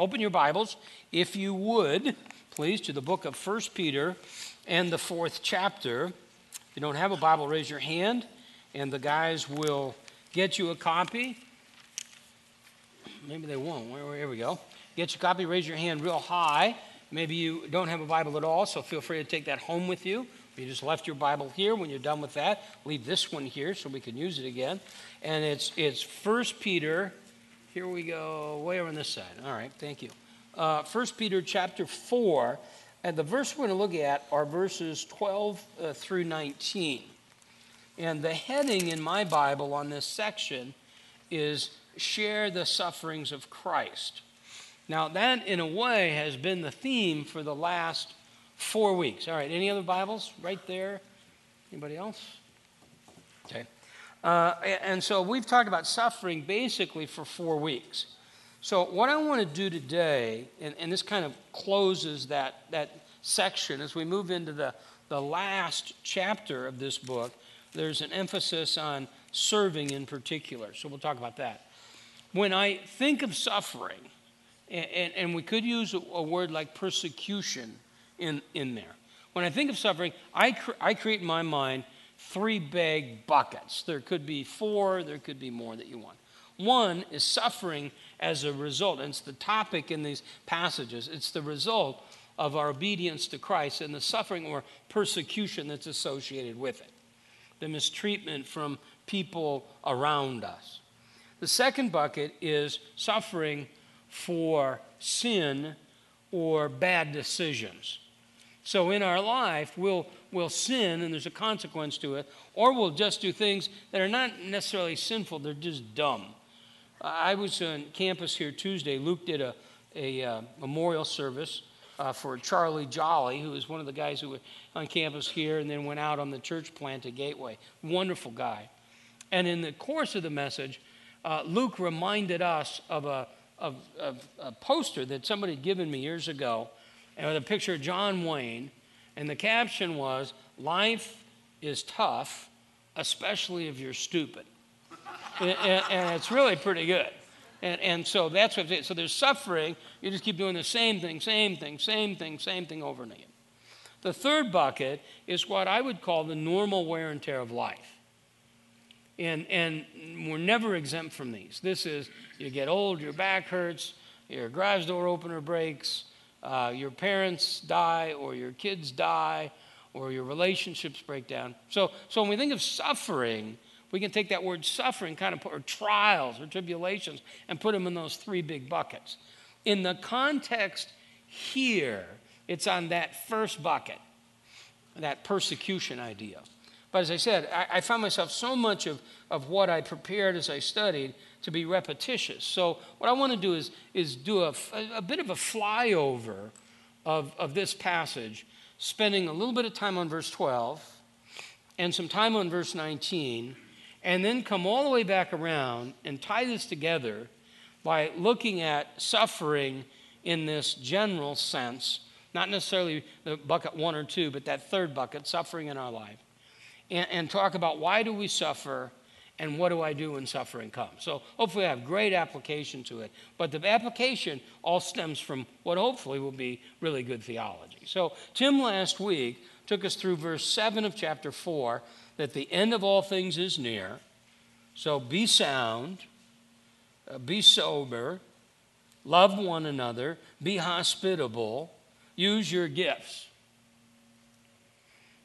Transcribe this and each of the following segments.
open your Bibles, if you would, please, to the book of First Peter and the fourth chapter. If you don't have a Bible, raise your hand, and the guys will get you a copy. Maybe they won't. Here we go. Get your copy, raise your hand real high. Maybe you don't have a Bible at all, so feel free to take that home with you. You just left your Bible here. When you're done with that, leave this one here so we can use it again. And it's it's First Peter. Here we go, way over on this side. All right, thank you. Uh, First Peter chapter four, and the verse we're going to look at are verses 12 uh, through 19. And the heading in my Bible on this section is "Share the sufferings of Christ." Now, that in a way has been the theme for the last four weeks. All right, any other Bibles right there? Anybody else? Okay. Uh, and so we've talked about suffering basically for four weeks. So, what I want to do today, and, and this kind of closes that, that section as we move into the, the last chapter of this book, there's an emphasis on serving in particular. So, we'll talk about that. When I think of suffering, and, and, we could use a, a, word like persecution in, in there. When I think of suffering, I, cr- I create in my mind three big buckets. There could be four, there could be more that you want. One is suffering as a result, and it's the topic in these passages. It's the result of our obedience to Christ and the suffering or persecution that's associated with it, the mistreatment from people around us. The second bucket is suffering for sin or bad decisions. So in our life, we'll, we'll sin and there's a consequence to it, or we'll just do things that are not necessarily sinful, they're just dumb. I was on campus here Tuesday. Luke did a, a uh, memorial service uh, for Charlie Jolly, who was one of the guys who were on campus here and then went out on the church plant at Gateway. Wonderful guy. And in the course of the message, uh, Luke reminded us of a of, of a poster that somebody had given me years ago, and with a picture of John Wayne, and the caption was, Life is tough, especially if you're stupid. and, and, and, it's really pretty good. And, and so that's what it is. So there's suffering, you just keep doing the same thing, same thing, same thing, same thing over and over again. The third bucket is what I would call the normal wear and tear of life. And, and we're never exempt from these. This is you get old, your back hurts, your garage door opener breaks, uh, your parents die, or your kids die, or your relationships break down. So, so when we think of suffering, we can take that word suffering, kind of put, or trials or tribulations, and put them in those three big buckets. In the context here, it's on that first bucket, that persecution idea. But as I said, I, I, found myself so much of, of what I prepared as I studied to be repetitious. So, what I want to do is, is do a, a bit of a flyover of, of this passage, spending a little bit of time on verse 12 and some time on verse 19, and then come all the way back around and tie this together by looking at suffering in this general sense, not necessarily the bucket one or two, but that third bucket, suffering in our life and, and talk about why do we suffer and what do I do when suffering comes. So hopefully I have great application to it. But the application all stems from what hopefully will be really good theology. So Tim last week took us through verse 7 of chapter 4 that the end of all things is near. So be sound, uh, be sober, love one another, be hospitable, use your gifts.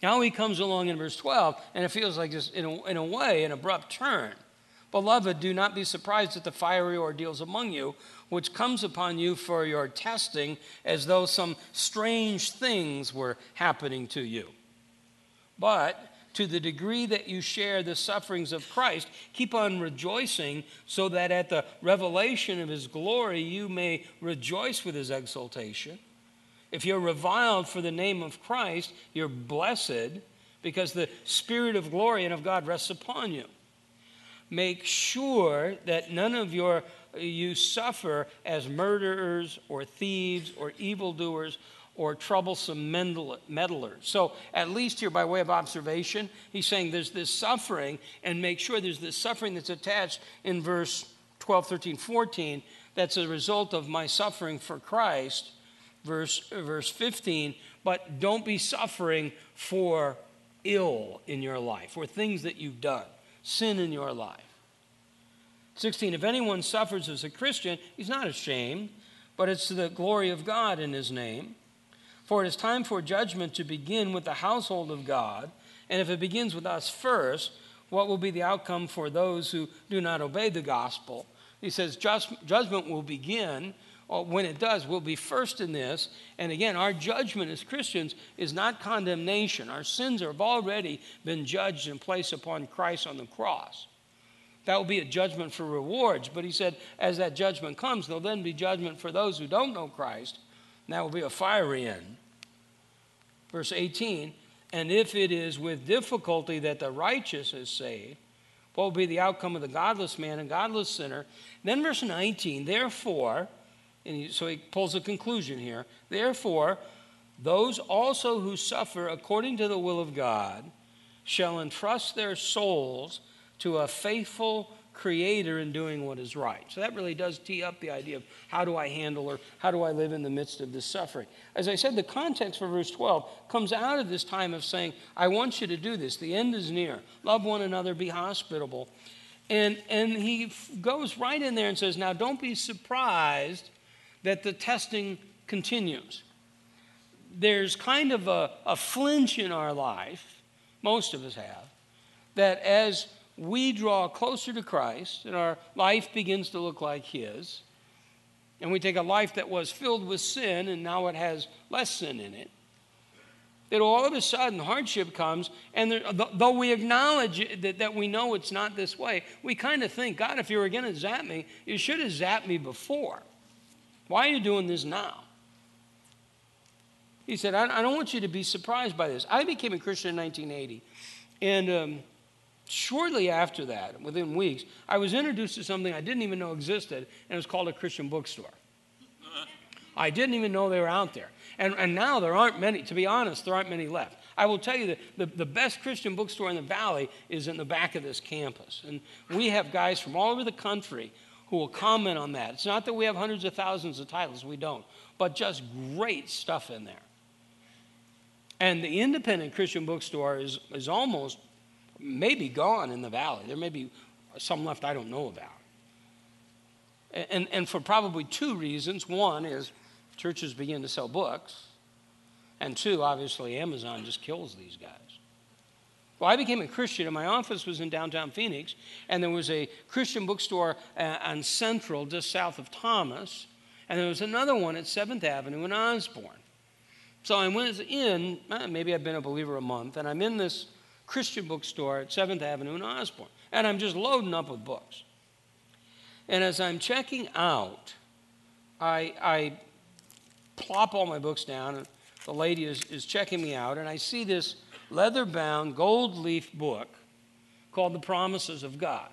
Now he comes along in verse 12, and it feels like this, in a, in a way, an abrupt turn. Beloved, do not be surprised at the fiery ordeals among you, which comes upon you for your testing, as though some strange things were happening to you. But to the degree that you share the sufferings of Christ, keep on rejoicing, so that at the revelation of his glory you may rejoice with his exaltation. If you're reviled for the name of Christ, you're blessed because the Spirit of glory and of God rests upon you. Make sure that none of your uh, you suffer as murderers or thieves or evildoers or troublesome meddlers. So, at least here, by way of observation, he's saying there's this suffering, and make sure there's this suffering that's attached in verse 12, 13, 14 that's a result of my suffering for Christ, verse, verse 15, but don't be suffering for ill in your life or things that you've done, sin in your life. 16, if anyone suffers as a Christian, he's not ashamed, but it's to the glory of God in his name. For it is time for judgment to begin with the household of God. And if it begins with us first, what will be the outcome for those who do not obey the gospel? He says judgment will begin. Uh, when it does, we'll be first in this. And again, our judgment as Christians is not condemnation. Our sins have already been judged and placed upon Christ on the cross. That will be a judgment for rewards. But he said, as that judgment comes, there'll then be judgment for those who don't know Christ. And that will be a fiery end. Verse 18 And if it is with difficulty that the righteous is saved, what will be the outcome of the godless man and godless sinner? Then, verse 19, therefore, and he, so he pulls a conclusion here. Therefore, those also who suffer according to the will of God shall entrust their souls to a faithful creator in doing what is right. So that really does tee up the idea of how do I handle or how do I live in the midst of this suffering. As I said, the context for verse 12 comes out of this time of saying, I want you to do this. The end is near. Love one another, be hospitable. And, and he goes right in there and says, Now don't be surprised that the testing continues. There's kind of a, a flinch in our life, most of us have, that as we draw closer to Christ and our life begins to look like His, and we take a life that was filled with sin and now it has less sin in it, that all of a sudden hardship comes, and there, though we acknowledge that, that we know it's not this way, we kind of think, God, if you were going to zap me, you should have zapped me before. Why are you doing this now? He said, I, don't want you to be surprised by this. I became a Christian in 1980, and um, Shortly after that, within weeks, I was introduced to something I didn't even know existed, and it was called a Christian bookstore. I didn't even know they were out there. And, and now there aren't many, to be honest, there aren't many left. I will tell you that the, the best Christian bookstore in the valley is in the back of this campus. And we have guys from all over the country who will comment on that. It's not that we have hundreds of thousands of titles, we don't, but just great stuff in there. And the independent Christian bookstore is, is almost maybe gone in the valley. There may be some left I don't know about. And, and for probably two reasons. One is churches begin to sell books. And two, obviously, Amazon just kills these guys. Well, I became a Christian, and my office was in downtown Phoenix, and there was a Christian bookstore uh, on Central, just south of Thomas, and there was another one at 7th Avenue in Osborn. So I went in, uh, maybe I've been a believer a month, and I'm in this Christian bookstore at 7th Avenue in Osborn, And I'm just loading up with books. And as I'm checking out, I, I plop all my books down, and the lady is, is checking me out, and I see this leather bound, gold leaf book called The Promises of God.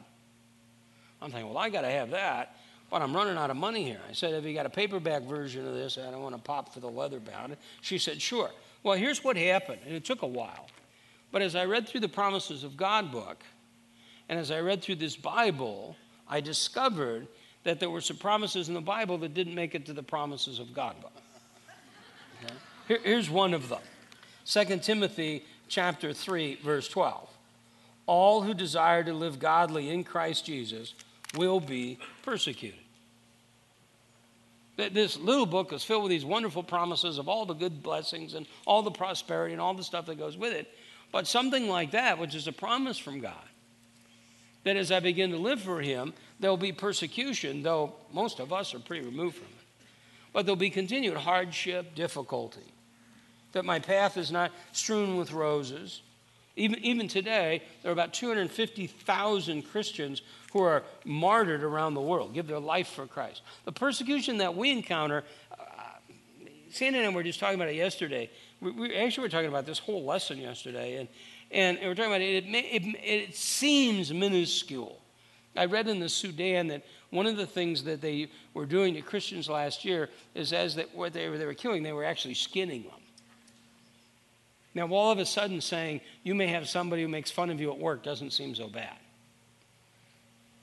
I'm thinking, well, I got to have that, but I'm running out of money here. I said, Have you got a paperback version of this? I don't want to pop for the leather bound. She said, Sure. Well, here's what happened, and it took a while. But as I read through the Promises of God book, and as I read through this Bible, I discovered that there were some promises in the Bible that didn't make it to the Promises of God book. Okay? Here, here's one of them 2 Timothy chapter 3, verse 12. All who desire to live godly in Christ Jesus will be persecuted. This little book is filled with these wonderful promises of all the good blessings and all the prosperity and all the stuff that goes with it. But something like that, which is a promise from God, that as I begin to live for Him, there'll be persecution, though most of us are pretty removed from it. But there'll be continued hardship, difficulty. That my path is not strewn with roses. Even, even today, there are about 250,000 Christians who are martyred around the world, give their life for Christ. The persecution that we encounter, uh, Sandy and I were just talking about it yesterday we, we actually were talking about this whole lesson yesterday, and, and we are talking about it, it, it, it seems minuscule. I read in the Sudan that one of the things that they were doing to Christians last year is as that what they were, they were killing, they were actually skinning them. Now, all of a sudden saying you may have somebody who makes fun of you at work doesn't seem so bad.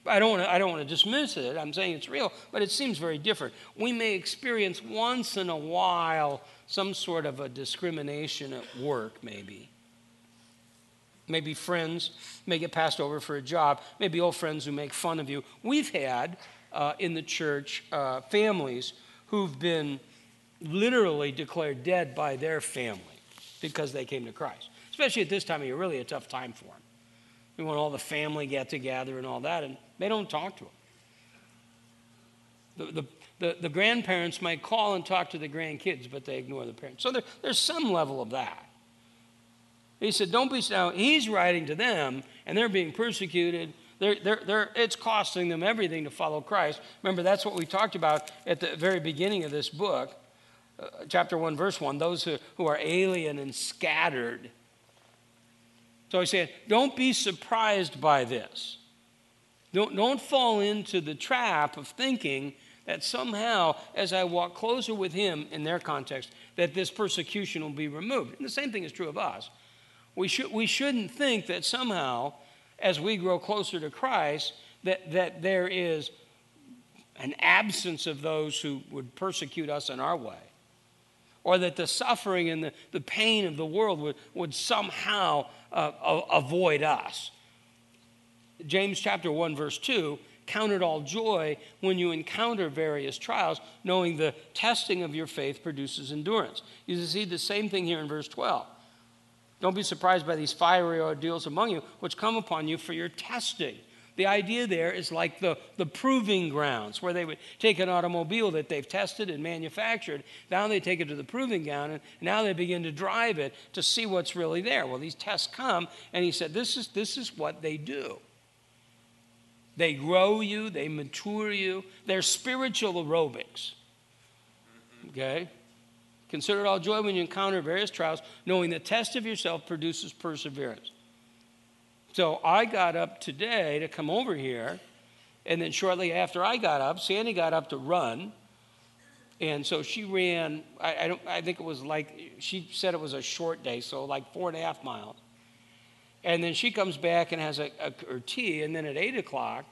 I don't, I don't want to dismiss it. I'm saying it's real, but it seems very different. We may experience once in a while some sort of a discrimination at work, maybe. Maybe friends may get passed over for a job. Maybe old friends who make fun of you. We've had uh, in the church uh, families who've been literally declared dead by their family because they came to Christ. Especially at this time of year, really a tough time for them. We want all the family get together and all that, and they don't talk to them. The, the, the, the grandparents might call and talk to the grandkids, but they ignore the parents. So there, there's some level of that. He said, Don't be. Now, he's writing to them, and they're being persecuted. They're, they're, they're, it's costing them everything to follow Christ. Remember, that's what we talked about at the very beginning of this book, uh, chapter 1, verse 1 those who, who are alien and scattered. So he's saying, Don't be surprised by this. Don't, don't fall into the trap of thinking that somehow, as I walk closer with him in their context, that this persecution will be removed. And the same thing is true of us. We, should, we shouldn't think that somehow, as we grow closer to Christ, that, that there is an absence of those who would persecute us in our way, or that the suffering and the, the pain of the world would, would somehow uh, avoid us. James chapter 1, verse 2 count it all joy when you encounter various trials, knowing the testing of your faith produces endurance. You see the same thing here in verse 12. Don't be surprised by these fiery ordeals among you, which come upon you for your testing. The idea there is like the, the proving grounds, where they would take an automobile that they've tested and manufactured. Now they take it to the proving ground, and now they begin to drive it to see what's really there. Well, these tests come, and he said, This is, this is what they do. They grow you, they mature you, they're spiritual aerobics. Okay? Consider it all joy when you encounter various trials, knowing the test of yourself produces perseverance. So I got up today to come over here, and then shortly after I got up, Sandy got up to run. And so she ran, I, I, don't, I think it was like, she said it was a short day, so like four and a half miles. And then she comes back and has a, a her tea, and then at 8 o'clock,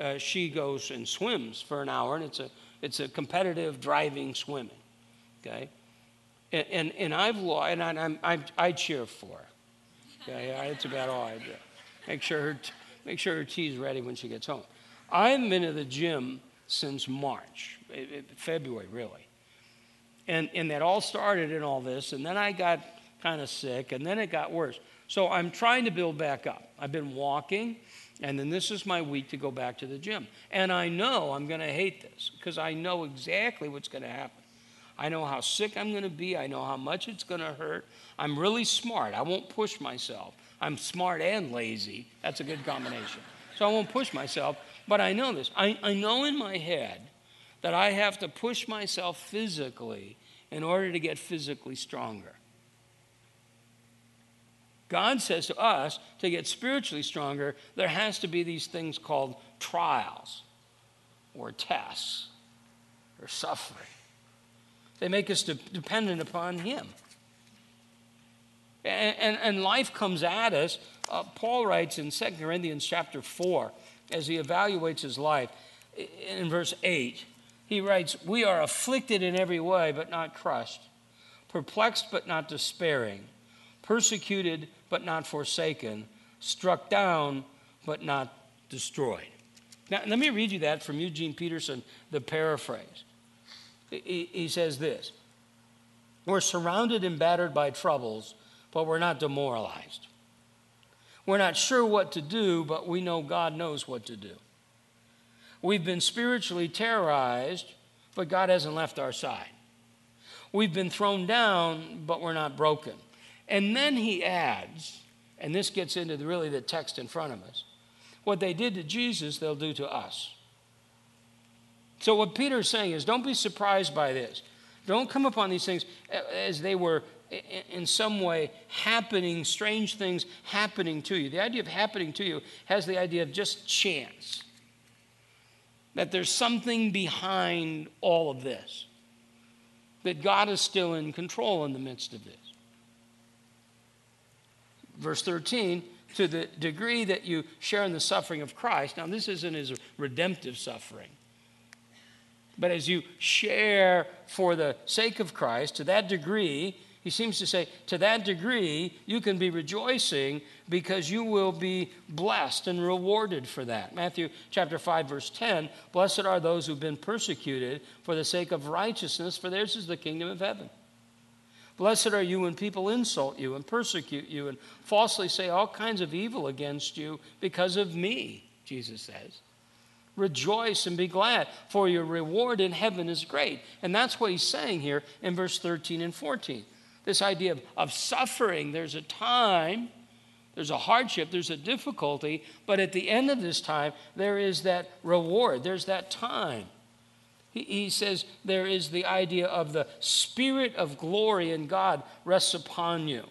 uh, she goes and swims for an hour, and it's a, it's a competitive driving swimming. Okay? And, and, and I've and I, i I cheer for her. Okay, that's about all I do. Make sure her, make sure her tea's ready when she gets home. I've been to the gym since March, eh, eh, February, really. And, and that all started in all this, and then I got kind of sick, and then it got worse. So I'm trying to build back up. I've been walking, and then this is my week to go back to the gym. And I know I'm going to hate this because I know exactly what's going to happen. I know how sick I'm going to be. I know how much it's going to hurt. I'm really smart. I won't push myself. I'm smart and lazy. That's a good combination. So I won't push myself. But I know this. I, I know in my head that I have to push myself physically in order to get physically stronger. God says to us to get spiritually stronger, there has to be these things called trials or tests or suffering. They make us de- dependent upon Him. And, and, and, life comes at us. Uh, Paul writes in 2 Corinthians chapter 4, as he evaluates his life, in verse 8, he writes, We are afflicted in every way, but not crushed, perplexed, but not despairing, persecuted, but not forsaken, struck down, but not destroyed. Now, let me read you that from Eugene Peterson, the paraphrase he, he says this We're surrounded and battered by troubles, but we're not demoralized. We're not sure what to do, but we know God knows what to do. We've been spiritually terrorized, but God hasn't left our side. We've been thrown down, but we're not broken. And then he adds, and this gets into the, really the text in front of us what they did to Jesus, they'll do to us. So, what Peter's saying is don't be surprised by this. Don't come upon these things as they were in some way happening, strange things happening to you. The idea of happening to you has the idea of just chance. That there's something behind all of this. That God is still in control in the midst of this. Verse 13, to the degree that you share in the suffering of Christ, now this isn't his redemptive suffering, but as you share for the sake of Christ, to that degree, he seems to say, to that degree, you can be rejoicing because you will be blessed and rewarded for that. Matthew chapter 5, verse 10 Blessed are those who've been persecuted for the sake of righteousness, for theirs is the kingdom of heaven. Blessed are you when people insult you and persecute you and falsely say all kinds of evil against you because of me, Jesus says. Rejoice and be glad, for your reward in heaven is great. And that's what he's saying here in verse 13 and 14. This idea of, of suffering, there's a time, there's a hardship, there's a difficulty, but at the end of this time, there is that reward, there's that time. He, he says there is the idea of the spirit of glory in God rests upon you.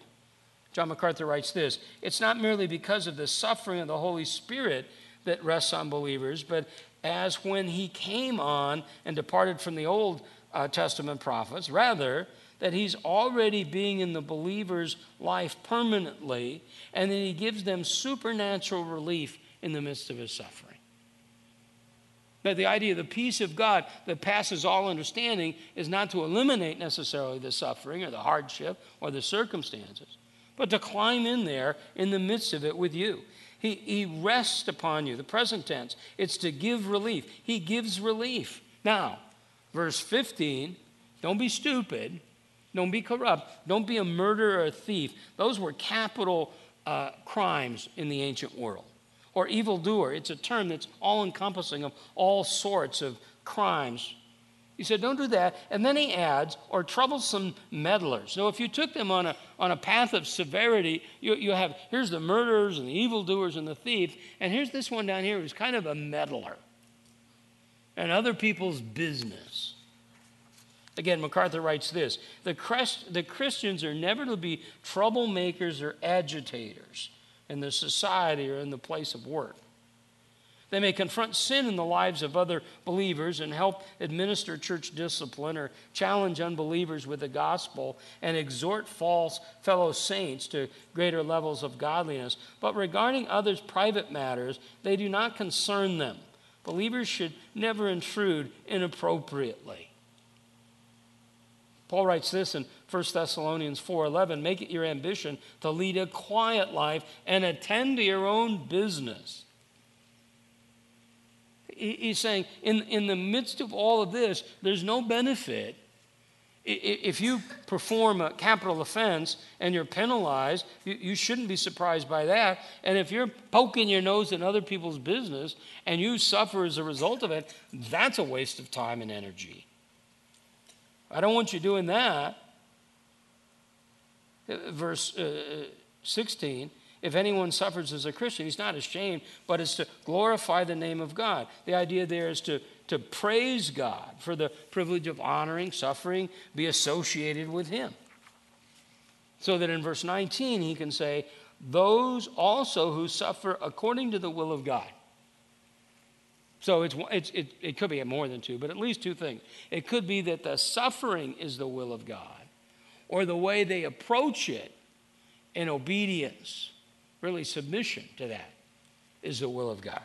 John MacArthur writes this It's not merely because of the suffering of the Holy Spirit that rests on believers, but as when he came on and departed from the Old uh, Testament prophets, rather, that he's already being in the believer's life permanently, and that he gives them supernatural relief in the midst of his suffering. That the idea of the peace of God that passes all understanding is not to eliminate necessarily the suffering or the hardship or the circumstances, but to climb in there in the midst of it with you. He, he rests upon you, the present tense. It's to give relief. He gives relief. Now, verse 15 don't be stupid, don't be corrupt, don't be a murderer or a thief. Those were capital uh, crimes in the ancient world or evildoer. It's a term that's all encompassing of all sorts of crimes. He said, Don't do that. And then he adds, or troublesome meddlers. So if you took them on a, on a path of severity, you, you have here's the murderers and the evildoers and the thief, and here's this one down here who's kind of a meddler and other people's business. Again, MacArthur writes this the, Christ, the Christians are never to be troublemakers or agitators in the society or in the place of work. They may confront sin in the lives of other believers and help administer church discipline or challenge unbelievers with the gospel and exhort false fellow saints to greater levels of godliness. But regarding others' private matters, they do not concern them. Believers should never intrude inappropriately. Paul writes this in 1 Thessalonians 4:11, "Make it your ambition to lead a quiet life and attend to your own business." He's saying, in, in the midst of all of this, there's no benefit. If you perform a capital offense and you're penalized, you, you shouldn't be surprised by that. And if you're poking your nose in other people's business and you suffer as a result of it, that's a waste of time and energy. I don't want you doing that. Verse uh, 16 if anyone suffers as a Christian, he's not ashamed, but it's to glorify the name of God. The idea there is to, to praise God for the privilege of honoring, suffering, be associated with Him. So that in verse 19, he can say, Those also who suffer according to the will of God. So it's, it's, it, it could be more than two, but at least two things. It could be that the suffering is the will of God, or the way they approach it in obedience, really submission to that, is the will of God.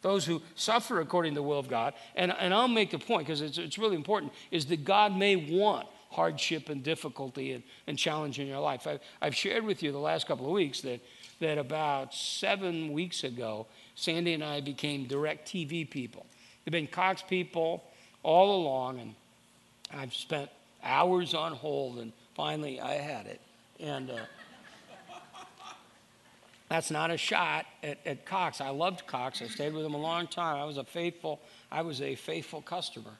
Those who suffer according to the will of God, and, and I'll make the point because it's, it's really important, is that God may want hardship and difficulty and, and challenge in your life. I've, I've shared with you the last couple of weeks that, that about seven weeks ago, Sandy and I became DirecTV people. They've been Cox people all along, and I've spent hours on hold, and finally I had it. And uh, that's not a shot at, at, Cox. I loved Cox. I stayed with them a long time. I was a faithful, I was a faithful customer.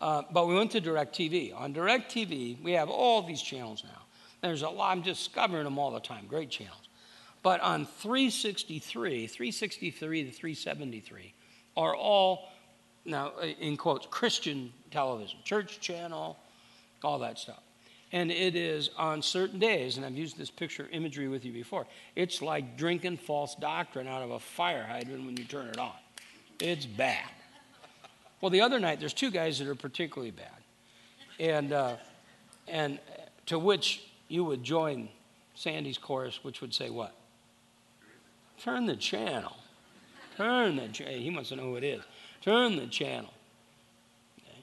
Uh, but we went to DirecTV. On DirecTV, we have all these channels now. There's a lot. I'm discovering them all the time. Great channels. But on 363, 363 to 373 are all, now in quotes, Christian television, church channel, all that stuff. And it is on certain days, and I've used this picture imagery with you before, it's like drinking false doctrine out of a fire hydrant when you turn it on. It's bad. Well, the other night, there's two guys that are particularly bad. And, uh, and to which you would join Sandy's chorus, which would say what? Turn the channel. Turn the channel. He wants to know who it is. Turn the channel. Okay.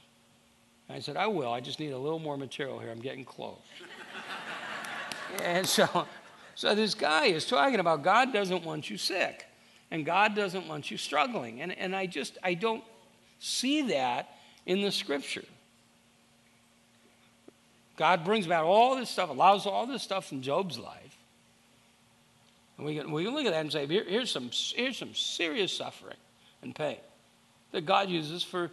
I said, I will. I just need a little more material here. I'm getting close. and so, so this guy is talking about God doesn't want you sick and God doesn't want you struggling. And, and I just, I don't see that in the scripture. God brings about all this stuff, allows all this stuff in Job's life. And we can, we can look at that and say, Here, here's, some, here's some serious suffering and pain that God uses for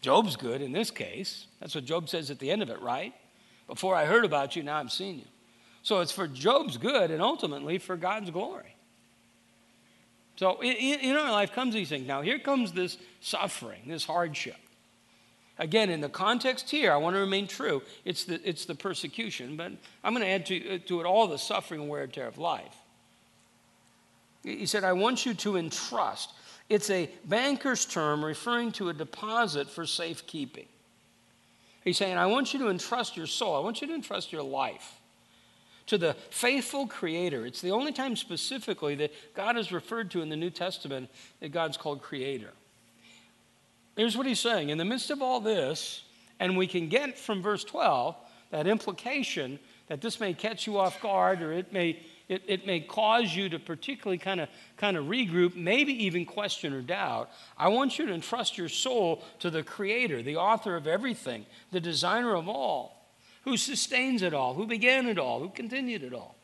Job's good in this case. That's what Job says at the end of it, right? Before I heard about you, now I've seen you. So it's for Job's good and ultimately for God's glory. So in, in our life comes these things. Now, here comes this suffering, this hardship. Again, in the context here, I want to remain true. It's the, it's the persecution, but I'm going to add to, to it all the suffering and wear and tear of life. He said, I want you to entrust. It's a banker's term referring to a deposit for safekeeping. He's saying, I want you to entrust your soul. I want you to entrust your life to the faithful creator. It's the only time specifically that God is referred to in the New Testament that God's called creator. Here's what he's saying in the midst of all this, and we can get from verse 12 that implication that this may catch you off guard or it may it, it may cause you to particularly kind of kind of regroup, maybe even question or doubt. I want you to entrust your soul to the creator, the author of everything, the designer of all, who sustains it all, who began it all, who continued it all.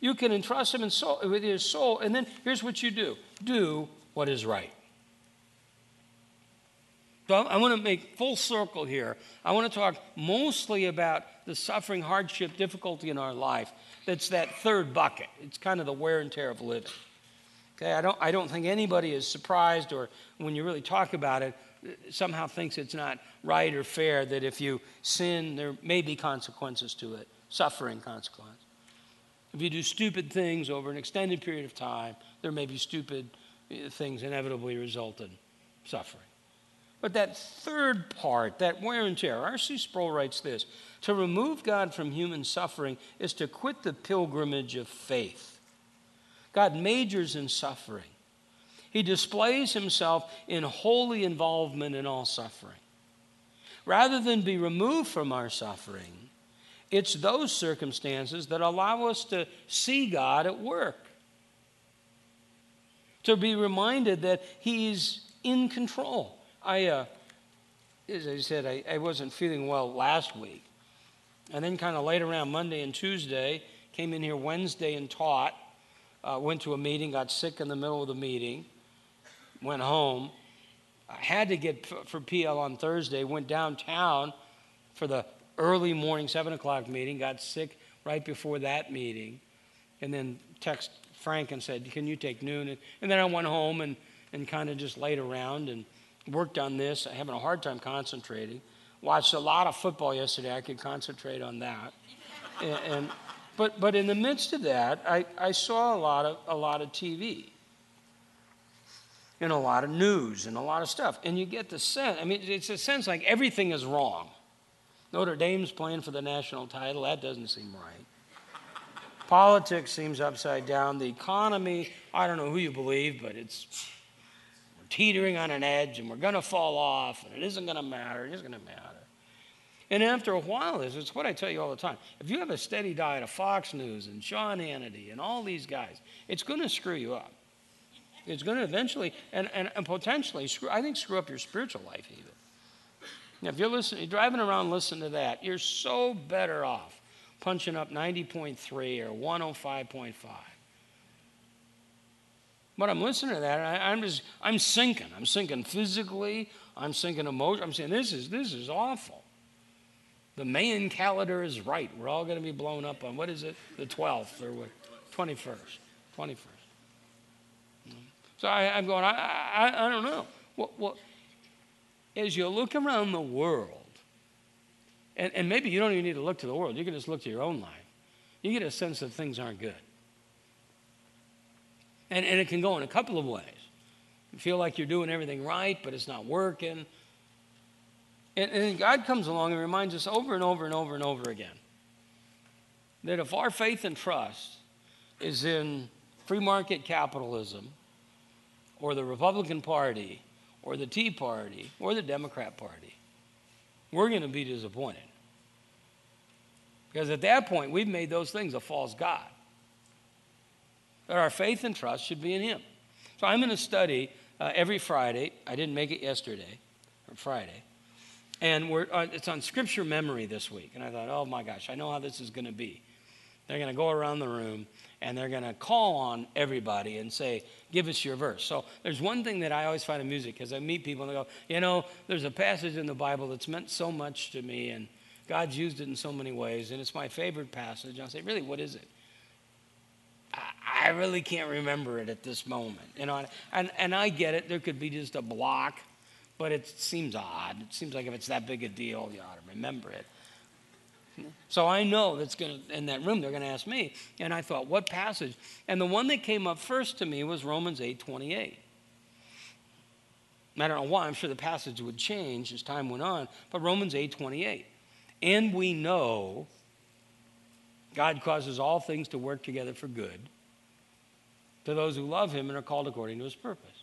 You can entrust him in soul, with your soul, and then here's what you do do what is right. So I want to make full circle here. I want to talk mostly about the suffering, hardship, difficulty in our life. That's that third bucket. It's kind of the wear and tear of living. Okay, I don't, I don't think anybody is surprised or when you really talk about it, somehow thinks it's not right or fair that if you sin, there may be consequences to it, suffering consequences. If you do stupid things over an extended period of time, there may be stupid uh, things inevitably result in suffering. But that third part, that wear and tear, R.C. Sproul writes this To remove God from human suffering is to quit the pilgrimage of faith. God majors in suffering, He displays Himself in holy involvement in all suffering. Rather than be removed from our suffering, it's those circumstances that allow us to see God at work, to be reminded that He's in control. I, uh, as I said, I, I wasn't feeling well last week. And then, kind of late around Monday and Tuesday, came in here Wednesday and taught. Uh, went to a meeting, got sick in the middle of the meeting, went home. I had to get for PL on Thursday, went downtown for the early morning, 7 o'clock meeting, got sick right before that meeting, and then text Frank and said, Can you take noon? And, and then I went home and, and kind of just laid around and worked on this, having a hard time concentrating. Watched a lot of football yesterday. I could concentrate on that. and, and, but, but in the midst of that, I, I saw a lot of, a lot of TV and a lot of news and a lot of stuff. And you get the sense, I mean, it's a sense like everything is wrong. Notre Dame's playing for the national title. That doesn't seem right. Politics seems upside down. The economy, I don't know who you believe, but it's teetering on an edge and we're going to fall off and it isn't going to matter. It isn't going to matter. And after a while, this—it's what I tell you all the time. If you have a steady diet of Fox News and Sean Hannity and all these guys, it's going to screw you up. It's going to eventually and, and, and potentially screw, I think, screw up your spiritual life even. Now, if you're listening, you're driving around listening to that, you're so better off punching up 90.3 or 105.5 but I'm listening to that, I, am just, I'm sinking. I'm sinking physically. I'm sinking emotionally. I'm saying, this is, this is awful. The Mayan calendar is right. We're all going to be blown up on, what is it? The 12th or what? 21st. 21st. So I, am going, I, I, I don't know. What, what, as you look around the world, and, and maybe you don't even need to look to the world, you can just look to your own life, you get a sense that things aren't good. And, and it can go in a couple of ways. You feel like you're doing everything right, but it's not working. And, and God comes along and reminds us over and over and over and over again that if our faith and trust is in free market capitalism or the Republican Party or the Tea Party or the Democrat Party, we're going to be disappointed. Because at that point, we've made those things a false God. That our faith and trust should be in Him. So I'm going to study uh, every Friday. I didn't make it yesterday, or Friday. And we're, uh, it's on scripture memory this week. And I thought, oh my gosh, I know how this is going to be. They're going to go around the room and they're going to call on everybody and say, Give us your verse. So there's one thing that I always find in music because I meet people and they go, You know, there's a passage in the Bible that's meant so much to me and God's used it in so many ways and it's my favorite passage. I'll say, Really, what is it? I, really can't remember it at this moment. You know, and, and I get it. There could be just a block, but it seems odd. It seems like if it's that big a deal, you ought to remember it. So I know that's going to, in that room, they're going to ask me. And I thought, what passage? And the one that came up first to me was Romans 8 28. I don't know why, I'm sure the passage would change as time went on, but Romans 8 28. And we know God causes all things to work together for good to those who love him and are called according to his purpose.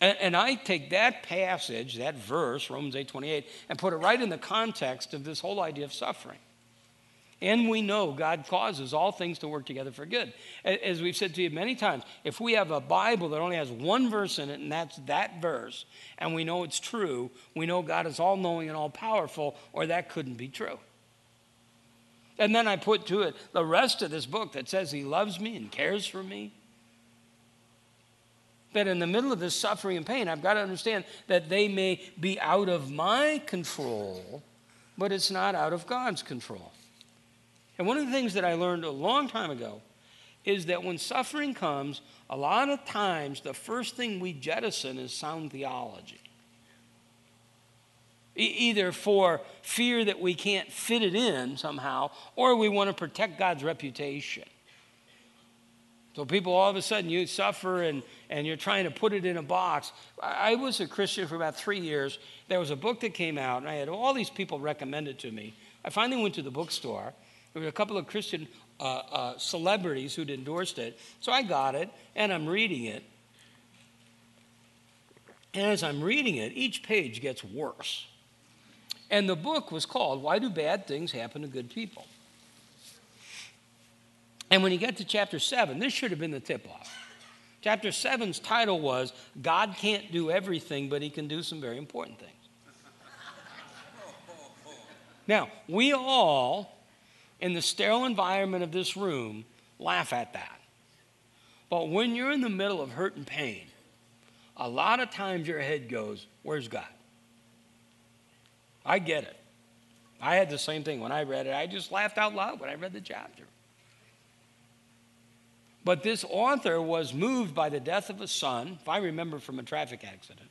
And, and I take that passage, that verse, Romans 8 28, and put it right in the context of this whole idea of suffering. And we know God causes all things to work together for good. As we've said to you many times, if we have a Bible that only has one verse in it, and that's that verse, and we know it's true, we know God is all knowing and all powerful, or that couldn't be true. And then I put to it the rest of this book that says He loves me and cares for me that in the middle of this suffering and pain, I've got to understand that they may be out of my control, but it's not out of God's control. And one of the things that I learned a long time ago is that when suffering comes, a lot of times the first thing we jettison is sound theology. Either for fear that we can't fit it in somehow, or we want to protect God's reputation. So people all of a sudden you suffer and, and you're trying to put it in a box. I, I was a Christian for about three years. There was a book that came out, and I had all these people recommend it to me. I finally went to the bookstore. There were a couple of Christian uh, uh, celebrities who'd endorsed it. So I got it, and I'm reading it. And as I'm reading it, each page gets worse. And the book was called Why Do Bad Things Happen to Good People? And when you get to chapter 7, this should have been the tip off. Chapter 7's title was God Can't Do Everything, but He Can Do Some Very Important Things. Now, we all, in the sterile environment of this room, laugh at that. But when you're in the middle of hurt and pain, a lot of times your head goes, Where's God? I get it. I had the same thing when I read it. I just laughed out loud when I read the chapter. But this author was moved by the death of a son, if I remember from a traffic accident,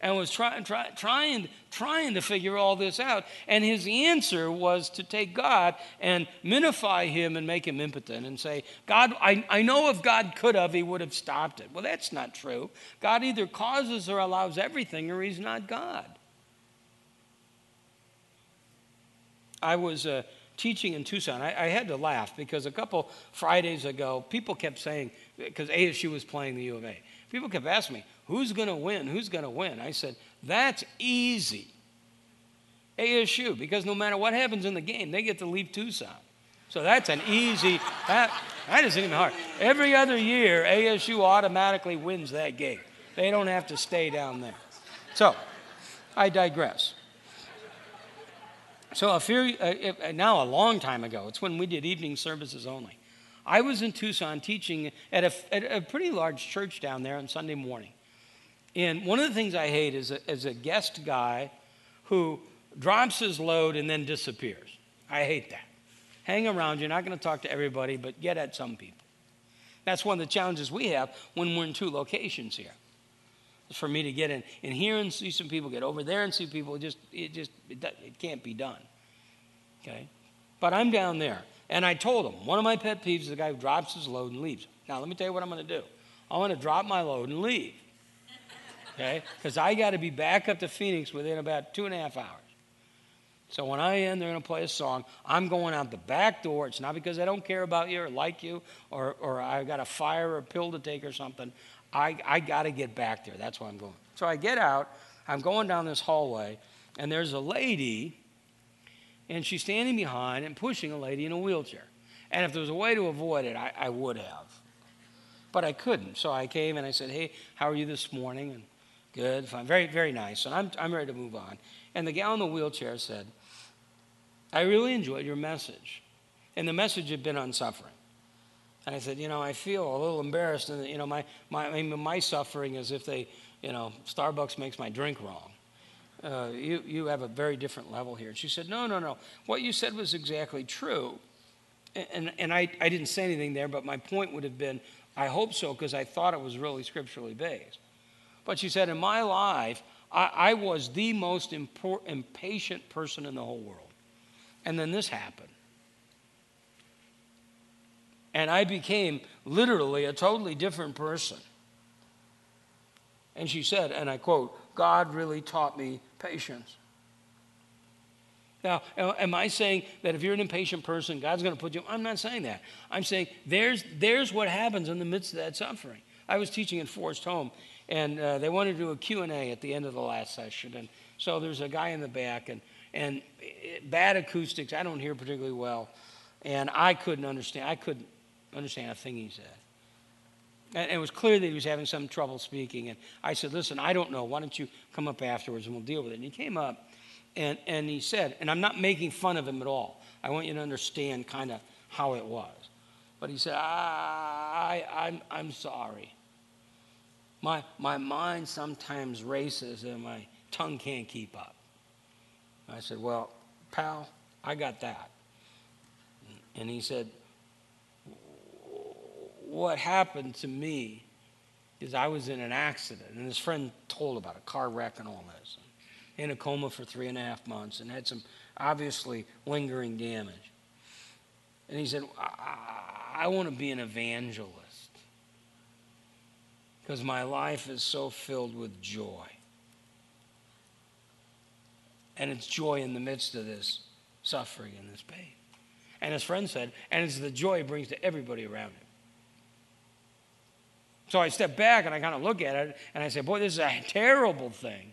and was try, try, trying, trying to figure all this out. And his answer was to take God and minify him and make him impotent and say, God, I, I know if God could have, he would have stopped it. Well, that's not true. God either causes or allows everything, or he's not God. I was. Uh, teaching in Tucson, I, I, had to laugh because a couple Fridays ago, people kept saying, because ASU was playing the U of A, people kept asking me, who's going to win? Who's going to win? I said, that's easy. ASU, because no matter what happens in the game, they get to leave Tucson. So that's an easy, that, that isn't even hard. Every other year, ASU automatically wins that game. They don't have to stay down there. So, I digress. So a few, uh, uh, now a long time ago, it's when we did evening services only. I was in Tucson teaching at a, at a pretty large church down there on Sunday morning. And one of the things I hate is a, is a guest guy who drops his load and then disappears. I hate that. Hang around, you're not going to talk to everybody, but get at some people. That's one of the challenges we have when we're in two locations here for me to get in, in here and see some people, get over there and see people. It just, it just, it, it can't be done. Okay? But I'm down there. And I told him, one of my pet peeves is the guy who drops his load and leaves. Now, let me tell you what I'm going to do. I'm going to drop my load and leave. Okay? Because I got to be back up to Phoenix within about two and a half hours. So when I end, they're going to play a song. I'm going out the back door. It's not because I don't care about you or like you or, or I got a fire or a pill to take or something. I, I got to get back there. That's why I'm going. So I get out. I'm going down this hallway, and there's a lady, and she's standing behind and pushing a lady in a wheelchair. And if there was a way to avoid it, I, I would have. But I couldn't. So I came and I said, Hey, how are you this morning? And good, fine. Very, very nice. And I'm, I'm ready to move on. And the gal in the wheelchair said, I really enjoyed your message. And the message had been on suffering. And I said, you know, I feel a little embarrassed. And, you know, my, my, my suffering is if they, you know, Starbucks makes my drink wrong. Uh, you, you have a very different level here. And she said, no, no, no. What you said was exactly true. And, and I, I didn't say anything there, but my point would have been, I hope so, because I thought it was really scripturally based. But she said, in my life, I, I was the most impatient person in the whole world. And then this happened. And I became literally a totally different person. And she said, and I quote, God really taught me patience. Now, am I saying that if you're an impatient person, God's going to put you? I'm not saying that. I'm saying there's, there's what happens in the midst of that suffering. I was teaching in Forest Home, and uh, they wanted to do a Q&A at the end of the last session. And so there's a guy in the back, and and bad acoustics. I don't hear particularly well, and I couldn't understand. I couldn't understand a thing he said. And it was clear that he was having some trouble speaking. And I said, "Listen, I don't know. Why don't you come up afterwards and we'll deal with it?" And he came up, and and he said, and I'm not making fun of him at all. I want you to understand kind of how it was. But he said, I, I'm, I'm sorry. My, my mind sometimes races and my tongue can't keep up. I said, Well, pal, I got that. And he said, What happened to me is I was in an accident, and his friend told about a car wreck and all this. In a coma for three and a half months and had some obviously lingering damage. And he said, I, I want to be an evangelist because my life is so filled with joy. And it's joy in the midst of this suffering and this pain. And his friend said, and it's the joy he brings to everybody around him. So I step back and I kind of look at it and I say, boy, this is a terrible thing.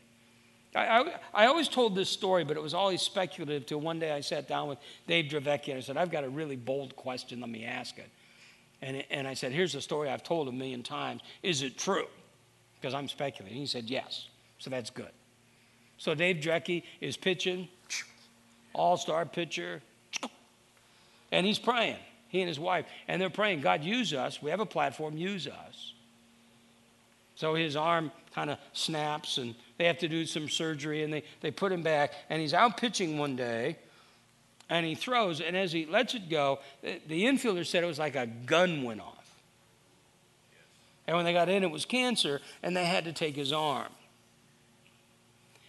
I, I, I, always told this story, but it was always speculative till one day I sat down with Dave Dravecky and I said, I've got a really bold question, let me ask it. And, and I said, here's a story I've told a million times. Is it true? Because I'm speculating. He said, yes. So that's good. So Dave Dravecky is pitching, all star pitcher, and he's praying, he and his wife, and they're praying, God, use us. We have a platform, use us. So his arm kind of snaps, and they have to do some surgery, and they, they put him back, and he's out pitching one day. And he throws, and as he lets it go, the, the infielder said it was like a gun went off. And when they got in, it was cancer, and they had to take his arm.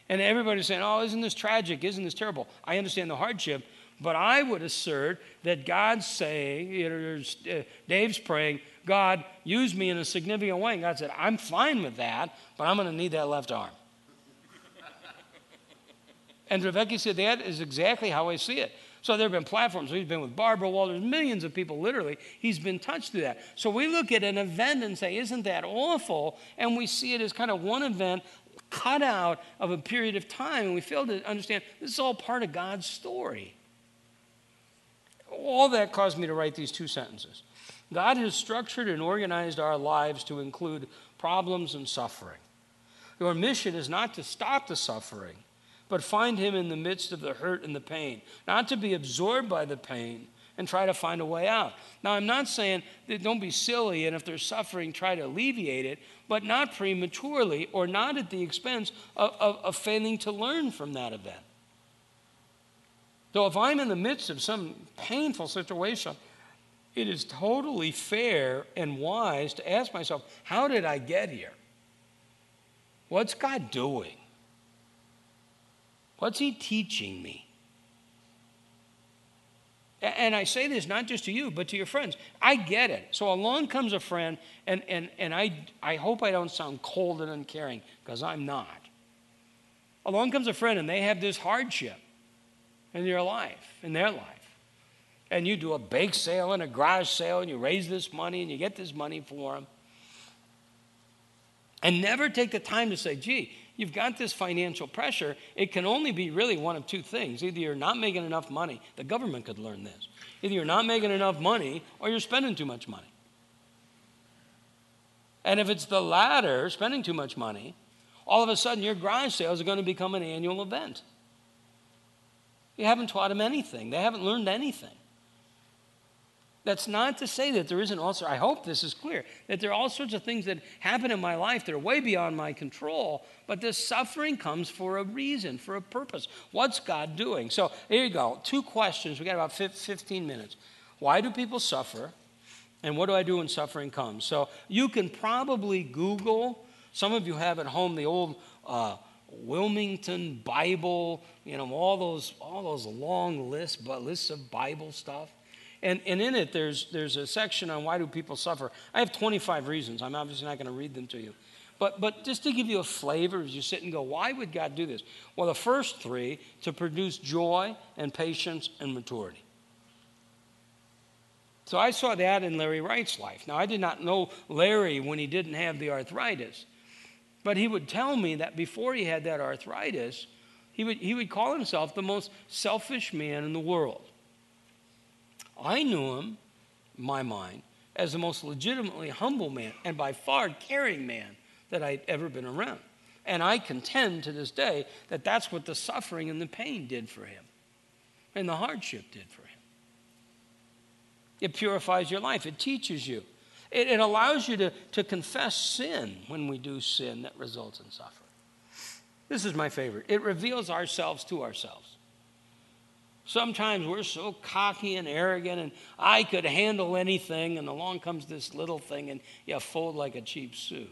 And everybody's saying, oh, isn't this tragic? Isn't this terrible? I understand the hardship, but I would assert that God's saying, you know, uh, Dave's praying, God, use me in a significant way. And God said, I'm fine with that, but I'm going to need that left arm. and Rebecca said, that is exactly how I see it. So there have been platforms. He's been with Barbara Walters, millions of people, literally. He's been touched through that. So we look at an event and say, isn't that awful? And we see it as kind of one event cut out of a period of time, and we fail to understand this is all part of God's story. All that caused me to write these two sentences. God has structured and organized our lives to include problems and suffering. Your mission is not to stop the suffering, but find Him in the midst of the hurt and the pain, not to be absorbed by the pain, and try to find a way out. Now, I'm not saying that don't be silly and if there's suffering, try to alleviate it, but not prematurely or not at the expense of, of, of failing to learn from that event. So, if I'm in the midst of some painful situation, it is totally fair and wise to ask myself, how did I get here? What's God doing? What's He teaching me? And I say this not just to you, but to your friends. I get it. So along comes a friend, and, and, and I, I hope I don't sound cold and uncaring, because I'm not. Along comes a friend, and they have this hardship. in your life, in their life. And you do a bake sale and a garage sale and you raise this money and you get this money for them. And never take the time to say, gee, you've got this financial pressure. It can only be really one of two things. Either you're not making enough money, the government could learn this. Either you're not making enough money or you're spending too much money. And if it's the latter, spending too much money, all of a sudden your garage sales are going to become an annual event. You haven't taught them anything, they haven't learned anything. That's not to say that there isn't also, I hope this is clear, that there are all sorts of things that happen in my life that are way beyond my control, but this suffering comes for a reason, for a purpose. What's God doing? So here you go. Two questions. We got about 15 minutes. Why do people suffer? And what do I do when suffering comes? So you can probably Google, some of you have at home the old uh, Willmington Bible, you know, all those, all those long lists, but lists of Bible stuff. And, and in it, there's, there's a section on why do people suffer. I have 25 reasons. I'm obviously not going to read them to you. But, but just to give you a flavor as you sit and go, why would God do this? Well, the first three, to produce joy and patience and maturity. So I saw that in Larry Wright's life. Now, I did not know Larry when he didn't have the arthritis, but he would tell me that before he had that arthritis, he would, he would call himself the most selfish man in the world. I knew him, in my mind, as the most legitimately humble man and by far caring man that I'd ever been around. And I contend to this day that that's what the suffering and the pain did for him, and the hardship did for him. It purifies your life, it teaches you, it, it allows you to, to confess sin when we do sin that results in suffering. This is my favorite. It reveals ourselves to ourselves. Sometimes we're so cocky and arrogant, and I could handle anything, and along comes this little thing, and you fold like a cheap suit.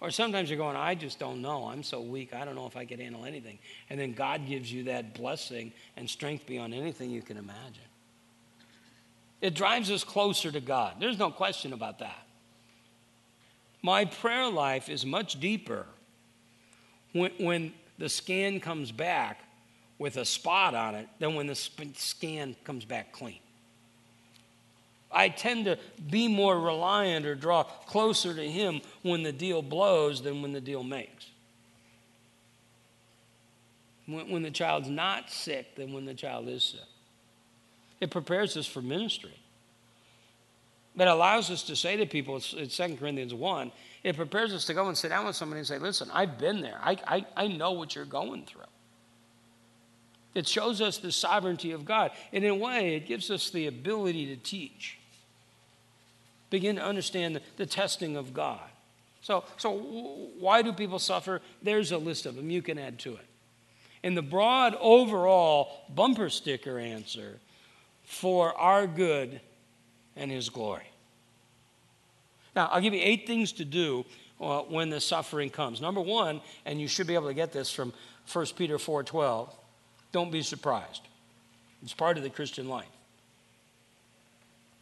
Or sometimes you're going, I just don't know. I'm so weak. I don't know if I could handle anything. And then God gives you that blessing and strength beyond anything you can imagine. It drives us closer to God. There's no question about that. My prayer life is much deeper when, when the scan comes back with a spot on it than when the scan comes back clean. I tend to be more reliant or draw closer to Him when the deal blows than when the deal makes. When, when the child's not sick than when the child is sick. It prepares us for ministry. It allows us to say to people, it's, it's 2 Corinthians 1, it prepares us to go and sit down with somebody and say, Listen, I've been there. I, I, I know what you're going through. It shows us the sovereignty of God. And in a way, it gives us the ability to teach. Begin to understand the, testing of God. So, so, why do people suffer? There's a list of them. You can add to it. In the broad overall bumper sticker answer for our good and His glory. Now, I'll give you eight things to do uh, when the suffering comes. Number one, and you should be able to get this from 1 Peter 4:12. Don't be surprised. It's part of the Christian life.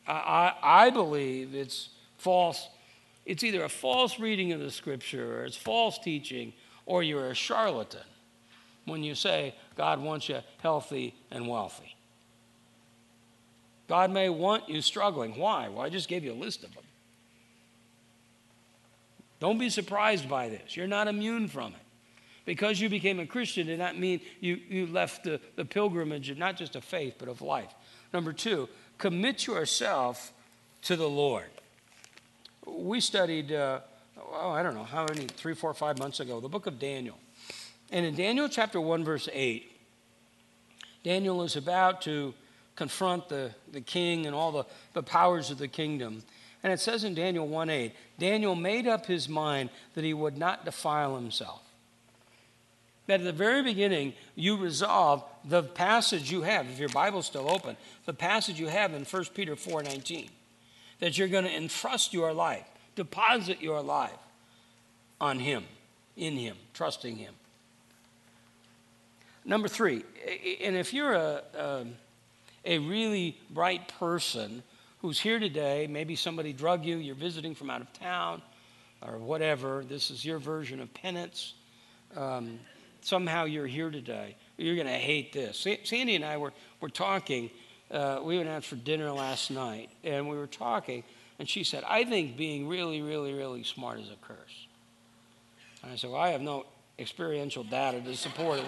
I, I, I believe it's false. It's either a false reading of the scripture or it's false teaching or you're a charlatan when you say God wants you healthy and wealthy. God may want you struggling. Why? Well, I just gave you a list of them. Don't be surprised by this. You're not immune from it. Because you became a Christian did not mean you, you left the, the pilgrimage of not just of faith, but of life. Number two, commit yourself to the Lord. We studied, uh, oh, I don't know, how many, three, four, five months ago, the book of Daniel. And in Daniel chapter 1, verse 8, Daniel is about to confront the, the king and all the, the powers of the kingdom. And it says in Daniel 1 8, Daniel made up his mind that he would not defile himself that at the very beginning you resolve the passage you have, if your Bible's still open, the passage you have in 1 Peter 4:19, that you're going to entrust your life, deposit your life on Him, in Him, trusting Him. Number three, and if you're a, a, a really bright person who's here today, maybe somebody drug you, you're visiting from out of town, or whatever, this is your version of penance. Um, somehow you're here today. You're going to hate this. Sandy and I were, were talking. Uh, we went out for dinner last night, and we were talking, and she said, I think being really, really, really smart is a curse. And I said, Well, I have no experiential data to support it.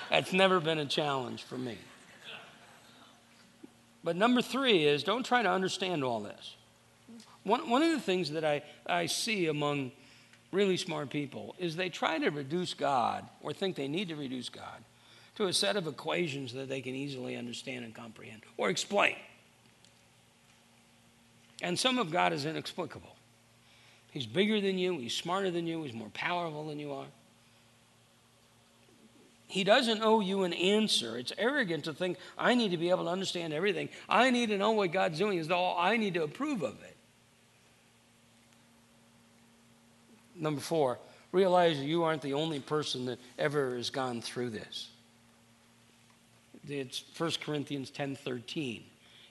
That's never been a challenge for me. But number three is don't try to understand all this. One, one of the things that I, I see among really smart people is they try to reduce God or think they need to reduce God to a set of equations that they can easily understand and comprehend or explain. And some of God is inexplicable. He's bigger than you, he's smarter than you, he's more powerful than you are. He doesn't owe you an answer. It's arrogant to think, I need to be able to understand everything. I need to know what God's doing, as though I need to approve of it. Number four, realize you aren't the only person that ever has gone through this. It's 1 Corinthians 10 13.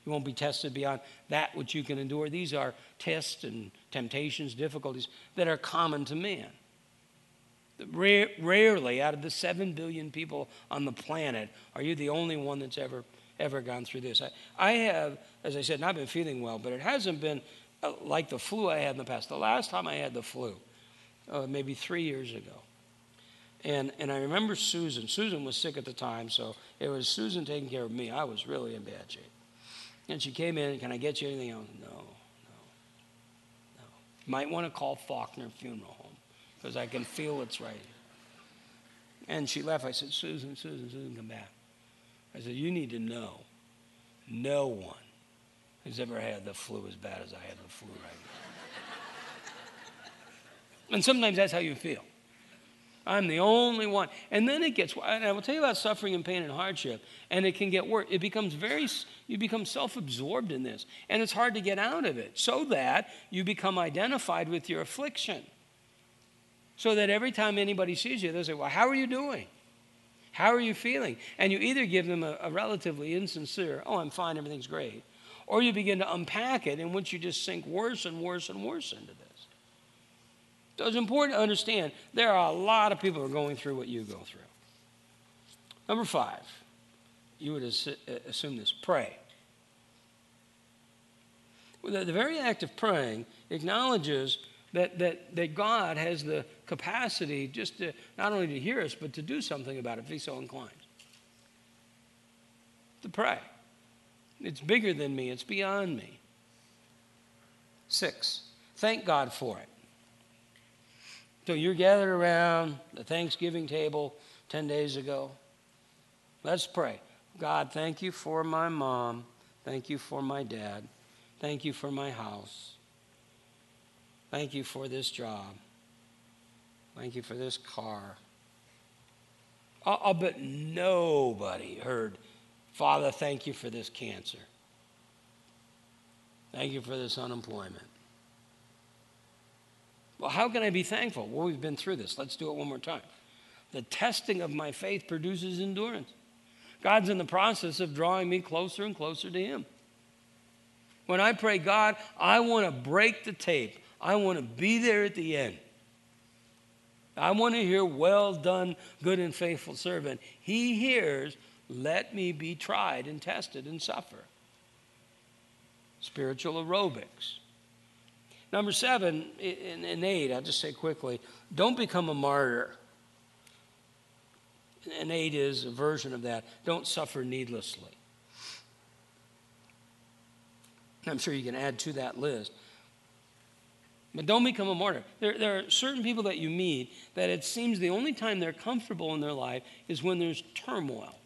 You won't be tested beyond that which you can endure. These are tests and temptations, difficulties that are common to man. Rarely, out of the 7 billion people on the planet, are you the only one that's ever, ever gone through this. I, I have, as I said, not been feeling well, but it hasn't been uh, like the flu I had in the past. The last time I had the flu, uh, maybe three years ago. And, and I remember Susan. Susan was sick at the time, so it was Susan taking care of me. I was really in bad shape. And she came in, can I get you anything? No, no, no. Might want to call Faulkner Funeral Home because I can feel it's right. And she left. I said, Susan, Susan, Susan, come back. I said, you need to know no one has ever had the flu as bad as I had the flu right now. And sometimes that's how you feel. I'm the only one. And then it gets, and I will tell you about suffering and pain and hardship, and it can get worse. It becomes very, you become self absorbed in this, and it's hard to get out of it, so that you become identified with your affliction. So that every time anybody sees you, they'll say, Well, how are you doing? How are you feeling? And you either give them a, a relatively insincere, Oh, I'm fine, everything's great, or you begin to unpack it, in which you just sink worse and worse and worse into this. So it's important to understand there are a lot of people who are going through what you go through. Number five, you would uh, assume this pray. The, the very act of praying acknowledges that, that, that God has the capacity just to not only to hear us, but to do something about it if He's so inclined. To pray. It's bigger than me, it's beyond me. Six, thank God for it. So you're gathered around the Thanksgiving table 10 days ago. Let's pray. God, thank you for my mom. Thank you for my dad. Thank you for my house. Thank you for this job. Thank you for this car. I'll, bet nobody heard, Father, thank you for this cancer. Thank you for this unemployment. Well, how can I be thankful? Well, we've been through this. Let's do it one more time. The testing of my faith produces endurance. God's in the process of drawing me closer and closer to Him. When I pray, God, I want to break the tape, I want to be there at the end. I want to hear, well done, good and faithful servant. He hears, let me be tried and tested and suffer. Spiritual aerobics. Number seven, and eight, I'll just say quickly don't become a martyr. And eight is a version of that. Don't suffer needlessly. I'm sure you can add to that list. But don't become a martyr. There, there, are certain people that you meet that it seems the only time they're comfortable in their life is when there's turmoil.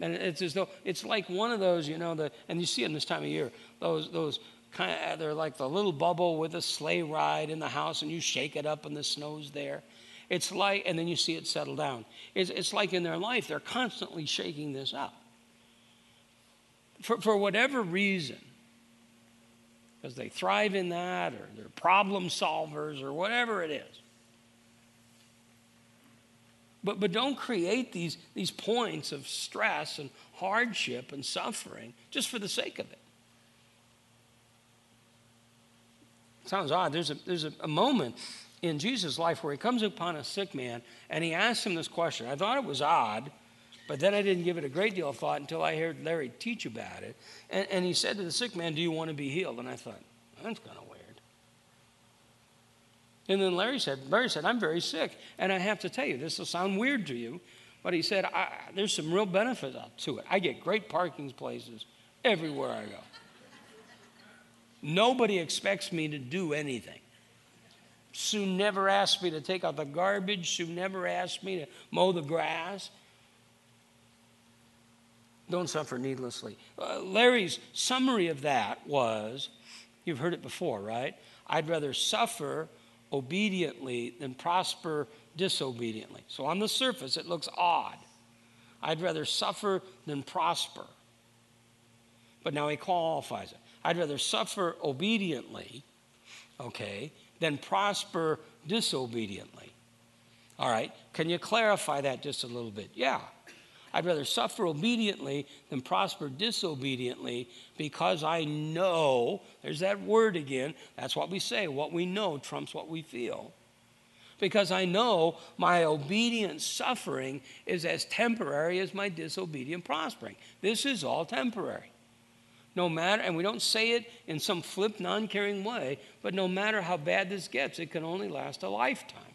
And it's as though it's like one of those, you know, the, and you see it in this time of year, those, those kind of, they're like the little bubble with a sleigh ride in the house and you shake it up and the snow's there. It's like, and then you see it settle down. It's, it's like in their life, they're constantly shaking this up. For, for whatever reason, because they thrive in that or they're problem solvers or whatever it is. But, but don't create these, these points of stress and hardship and suffering just for the sake of it. Sounds odd. There's a, there's a, a moment in Jesus' life where he comes upon a sick man and he asks him this question. I thought it was odd, but then I didn't give it a great deal of thought until I heard Larry teach about it. And, and he said to the sick man, Do you want to be healed? And I thought, That's kind of. And then Larry said, Larry said, I'm very sick. And I have to tell you, this will sound weird to you, but he said, There's some real benefit to it. I get great parking places everywhere I go. Nobody expects me to do anything. Sue never asked me to take out the garbage. Sue never asked me to mow the grass. Don't suffer needlessly. Uh, Larry's summary of that was you've heard it before, right? I'd rather suffer obediently than prosper disobediently. So on the surface, it looks odd. I'd rather suffer than prosper. But now he qualifies it. I'd rather suffer obediently, okay, than prosper disobediently. All right, can you clarify that just a little bit? Yeah. I'd rather suffer obediently than prosper disobediently because I know, there's that word again, that's what we say, what we know trumps what we feel. Because I know my obedient suffering is as temporary as my disobedient prospering. This is all temporary no matter, and we don't say it in some flip, non caring way, but no matter how bad this gets, it can only last a lifetime.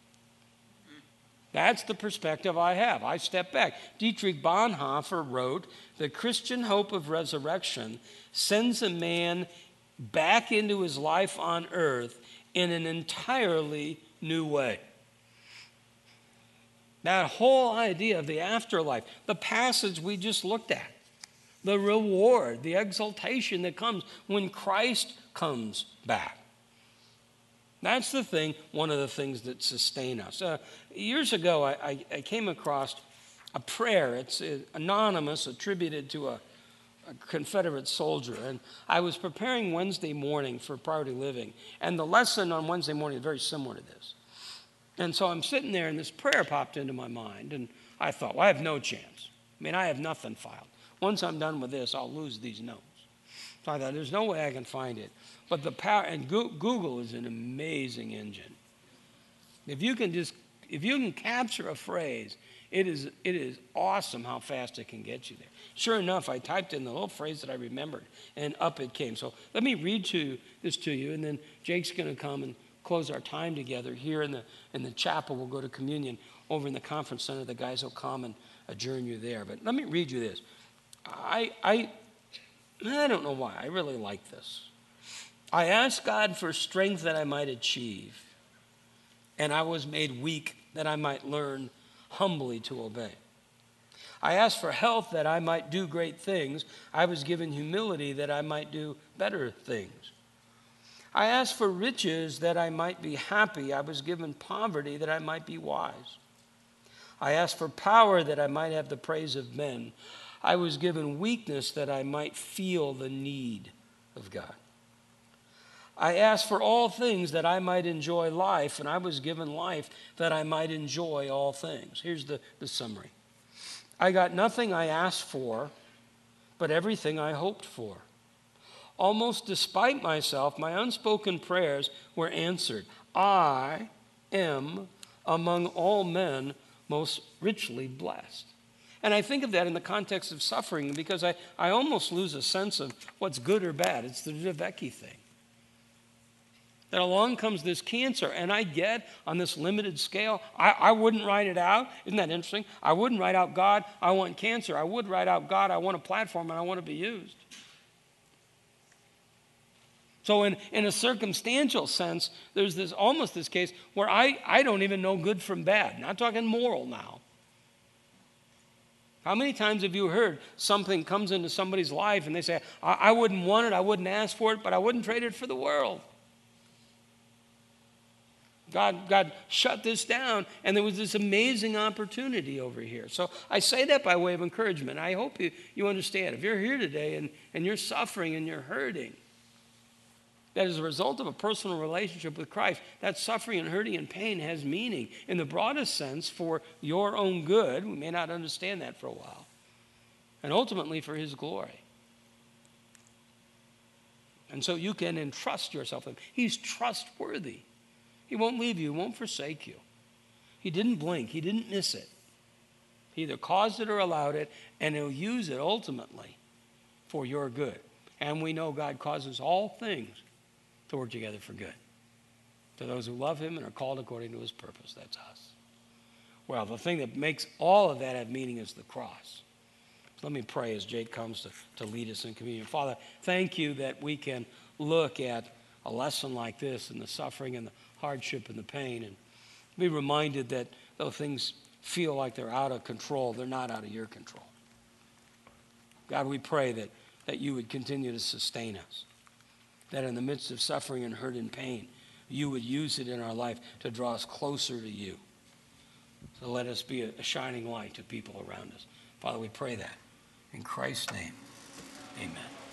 That's the perspective I have. I step back. Dietrich Bonhoeffer wrote The Christian hope of resurrection sends a man back into his life on earth in an entirely new way. That whole idea of the afterlife, the passage we just looked at, the reward, the exaltation that comes when Christ comes back. That's the thing, one of the things that sustain us. Uh, years ago, I, I, I, came across a prayer. It's uh, anonymous, attributed to a, a Confederate soldier. And I was preparing Wednesday morning for Priority Living. And the lesson on Wednesday morning is very similar to this. And so I'm sitting there, and this prayer popped into my mind. And I thought, well, I have no chance. I mean, I have nothing filed. Once I'm done with this, I'll lose these notes. So I thought, there's no way I can find it. But the power, and Google is an amazing engine. If you can just, if you can capture a phrase, it is, it is awesome how fast it can get you there. Sure enough, I typed in the little phrase that I remembered, and up it came. So let me read to this to you, and then Jake's going to come and close our time together here in the, in the chapel. We'll go to communion over in the conference center. The guys will come and adjourn you there. But let me read you this. I, I, I don't know why. I really like this. I asked God for strength that I might achieve, and I was made weak that I might learn humbly to obey. I asked for health that I might do great things. I was given humility that I might do better things. I asked for riches that I might be happy. I was given poverty that I might be wise. I asked for power that I might have the praise of men. I was given weakness that I might feel the need of God. I asked for all things that I might enjoy life, and I was given life that I might enjoy all things. Here's the, the summary I got nothing I asked for, but everything I hoped for. Almost despite myself, my unspoken prayers were answered. I am among all men most richly blessed. And I think of that in the context of suffering because I, I almost lose a sense of what's good or bad. It's the Dravecky thing. That along comes this cancer, and I get on this limited scale, I, I wouldn't write it out. Isn't that interesting? I wouldn't write out God, I want cancer. I would write out God, I want a platform, and I want to be used. So, in, in a circumstantial sense, there's this almost this case where I, I don't even know good from bad. Not talking moral now. How many times have you heard something comes into somebody's life and they say, I, I wouldn't want it, I wouldn't ask for it, but I wouldn't trade it for the world? God, God shut this down, and there was this amazing opportunity over here. So I say that by way of encouragement. I hope you, you understand. If you're here today and, and you're suffering and you're hurting, that as a result of a personal relationship with Christ, that suffering and hurting and pain has meaning in the broadest sense for your own good. We may not understand that for a while. And ultimately for His glory. And so you can entrust yourself. To Him. He's trustworthy. He won't leave you, He won't forsake you. He didn't blink, He didn't miss it. He either caused it or allowed it, and He'll use it ultimately for your good. And we know God causes all things to work together for good. To those who love Him and are called according to His purpose. That's us. Well, the thing that makes all of that have meaning is the cross. Let me pray as Jake comes to, to lead us in communion. Father, thank you that we can look at a lesson like this and the suffering and the hardship and the pain and be reminded that though things feel like they're out of control, they're not out of your control. God, we pray that, that you would continue to sustain us, that in the midst of suffering and hurt and pain, you would use it in our life to draw us closer to you. So let us be a, a shining light to people around us. Father, we pray that. In Christ's name, amen.